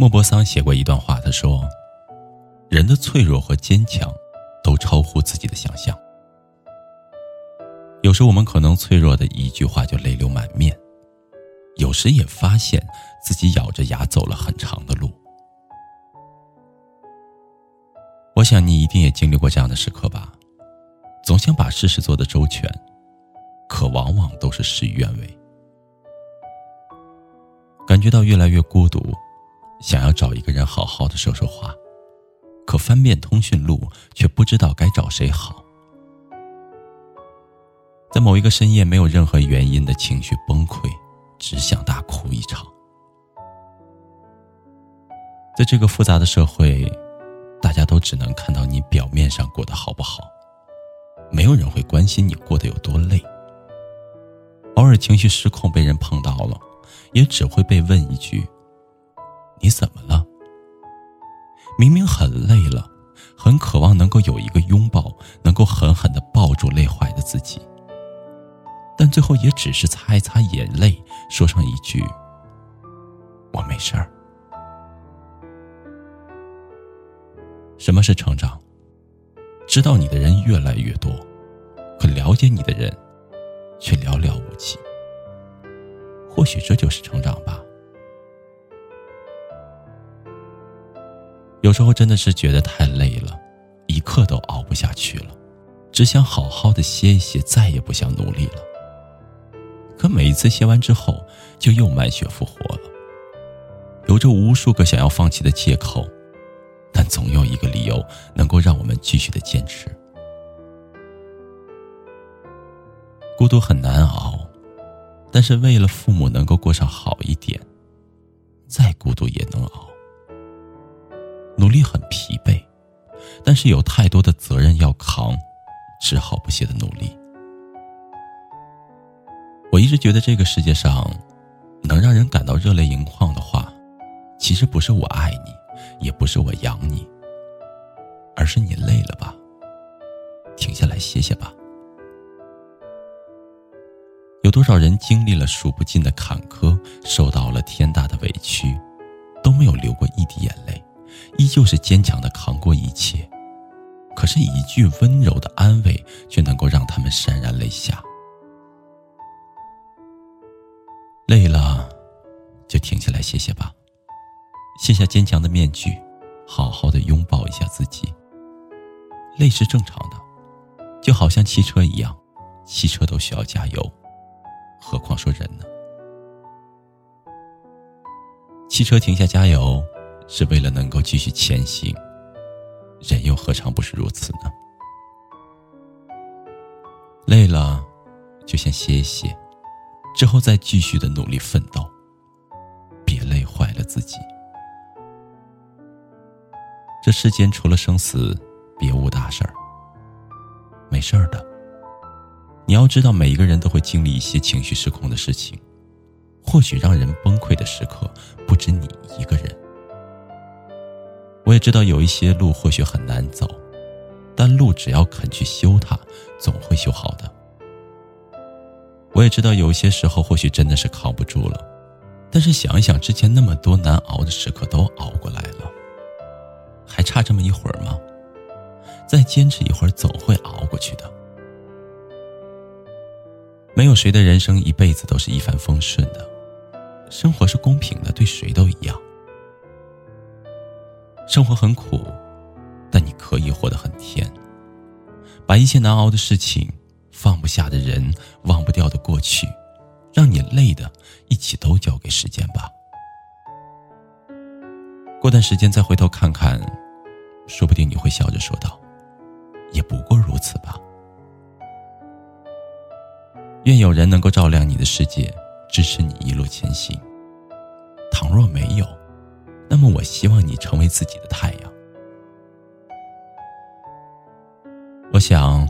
莫泊桑写过一段话，他说：“人的脆弱和坚强，都超乎自己的想象。有时我们可能脆弱的一句话就泪流满面，有时也发现自己咬着牙走了很长的路。我想你一定也经历过这样的时刻吧，总想把事事做得周全，可往往都是事与愿违，感觉到越来越孤独。”想要找一个人好好的说说话，可翻遍通讯录却不知道该找谁好。在某一个深夜，没有任何原因的情绪崩溃，只想大哭一场。在这个复杂的社会，大家都只能看到你表面上过得好不好，没有人会关心你过得有多累。偶尔情绪失控被人碰到了，也只会被问一句。你怎么了？明明很累了，很渴望能够有一个拥抱，能够狠狠的抱住累坏的自己，但最后也只是擦一擦眼泪，说上一句：“我没事儿。”什么是成长？知道你的人越来越多，可了解你的人却寥寥无几。或许这就是成长吧。有时候真的是觉得太累了，一刻都熬不下去了，只想好好的歇一歇，再也不想努力了。可每一次歇完之后，就又满血复活了。有着无数个想要放弃的借口，但总有一个理由能够让我们继续的坚持。孤独很难熬，但是为了父母能够过上好一点，再孤独也能熬。努力很疲惫，但是有太多的责任要扛，只好不懈的努力。我一直觉得这个世界上，能让人感到热泪盈眶的话，其实不是我爱你，也不是我养你，而是你累了吧，停下来歇歇吧。有多少人经历了数不尽的坎坷，受到了天大的委屈，都没有流过一滴眼泪。依旧是坚强的扛过一切，可是，一句温柔的安慰却能够让他们潸然泪下。累了，就停下来歇歇吧，卸下坚强的面具，好好的拥抱一下自己。累是正常的，就好像汽车一样，汽车都需要加油，何况说人呢？汽车停下加油。是为了能够继续前行，人又何尝不是如此呢？累了，就先歇一歇，之后再继续的努力奋斗，别累坏了自己。这世间除了生死，别无大事儿。没事儿的，你要知道，每一个人都会经历一些情绪失控的事情，或许让人崩溃的时刻不止你一个人。我也知道有一些路或许很难走，但路只要肯去修它，总会修好的。我也知道有些时候或许真的是扛不住了，但是想一想之前那么多难熬的时刻都熬过来了，还差这么一会儿吗？再坚持一会儿，总会熬过去的。没有谁的人生一辈子都是一帆风顺的，生活是公平的，对谁都一样。生活很苦，但你可以活得很甜。把一切难熬的事情、放不下的人、忘不掉的过去，让你累的，一起都交给时间吧。过段时间再回头看看，说不定你会笑着说道：“也不过如此吧。”愿有人能够照亮你的世界，支持你一路前行。倘若没有，那么我希望你成为自己的太阳。我想，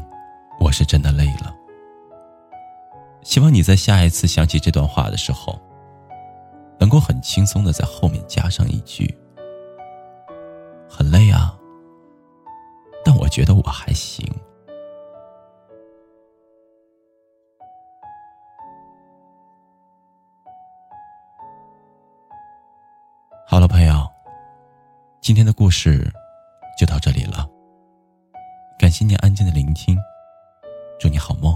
我是真的累了。希望你在下一次想起这段话的时候，能够很轻松的在后面加上一句：“很累啊，但我觉得我还行。”今天的故事就到这里了。感谢您安静的聆听，祝你好梦，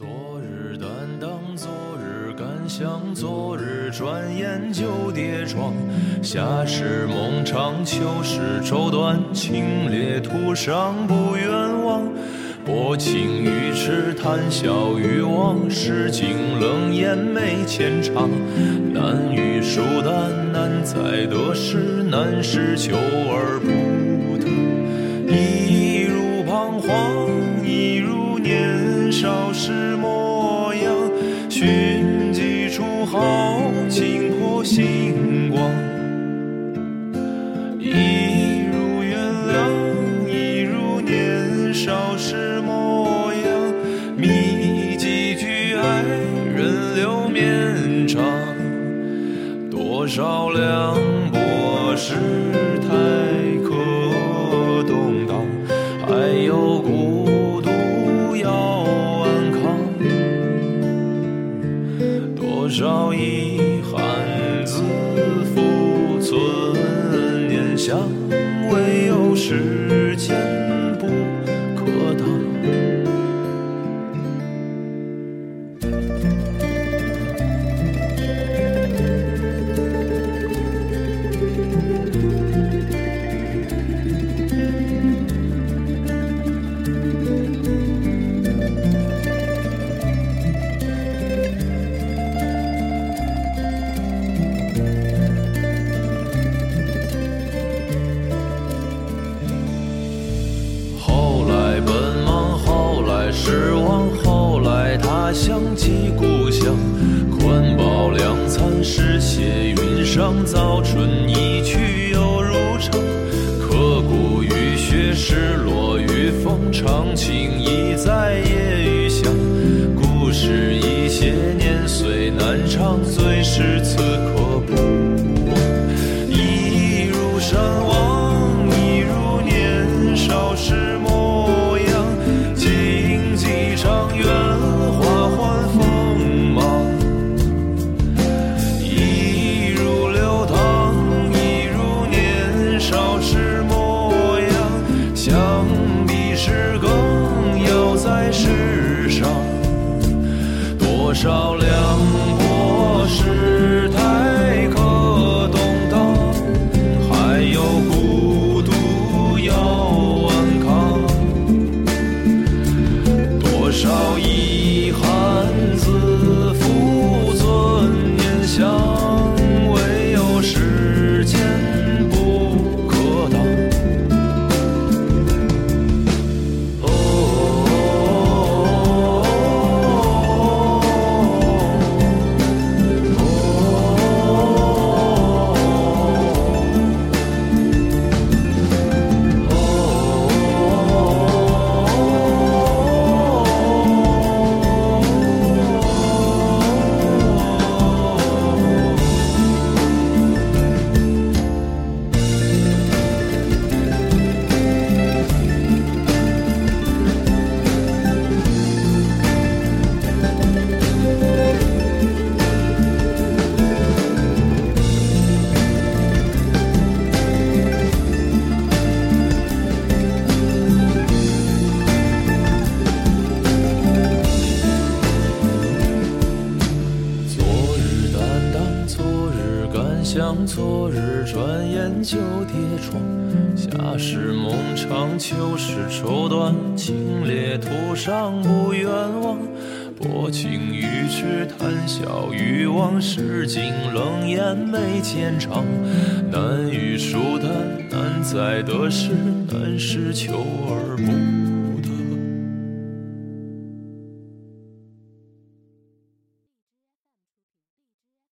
昨日担当，昨日感想，昨日转眼就跌撞。夏时梦长，秋时愁短，清冽途上不远望。薄情于痴，谈笑于忘，世经冷眼没浅尝。难遇疏淡，难在得失，难是求而不得。一年少时模样。觅几句爱人留绵长，多少凉薄世态可动荡，还有孤独要安康。多。少遗憾，自负存念想，唯有时早春一去又如常，刻骨雨雪，失落与风，长情已在夜雨香。故事一些年岁难长，最是此昨日，转眼就跌撞。夏时梦长，秋时愁短，清冽途上不远望。薄情于痴，谈笑于往事，尽冷眼眉间长。难遇疏淡，难在得失，难是求而不。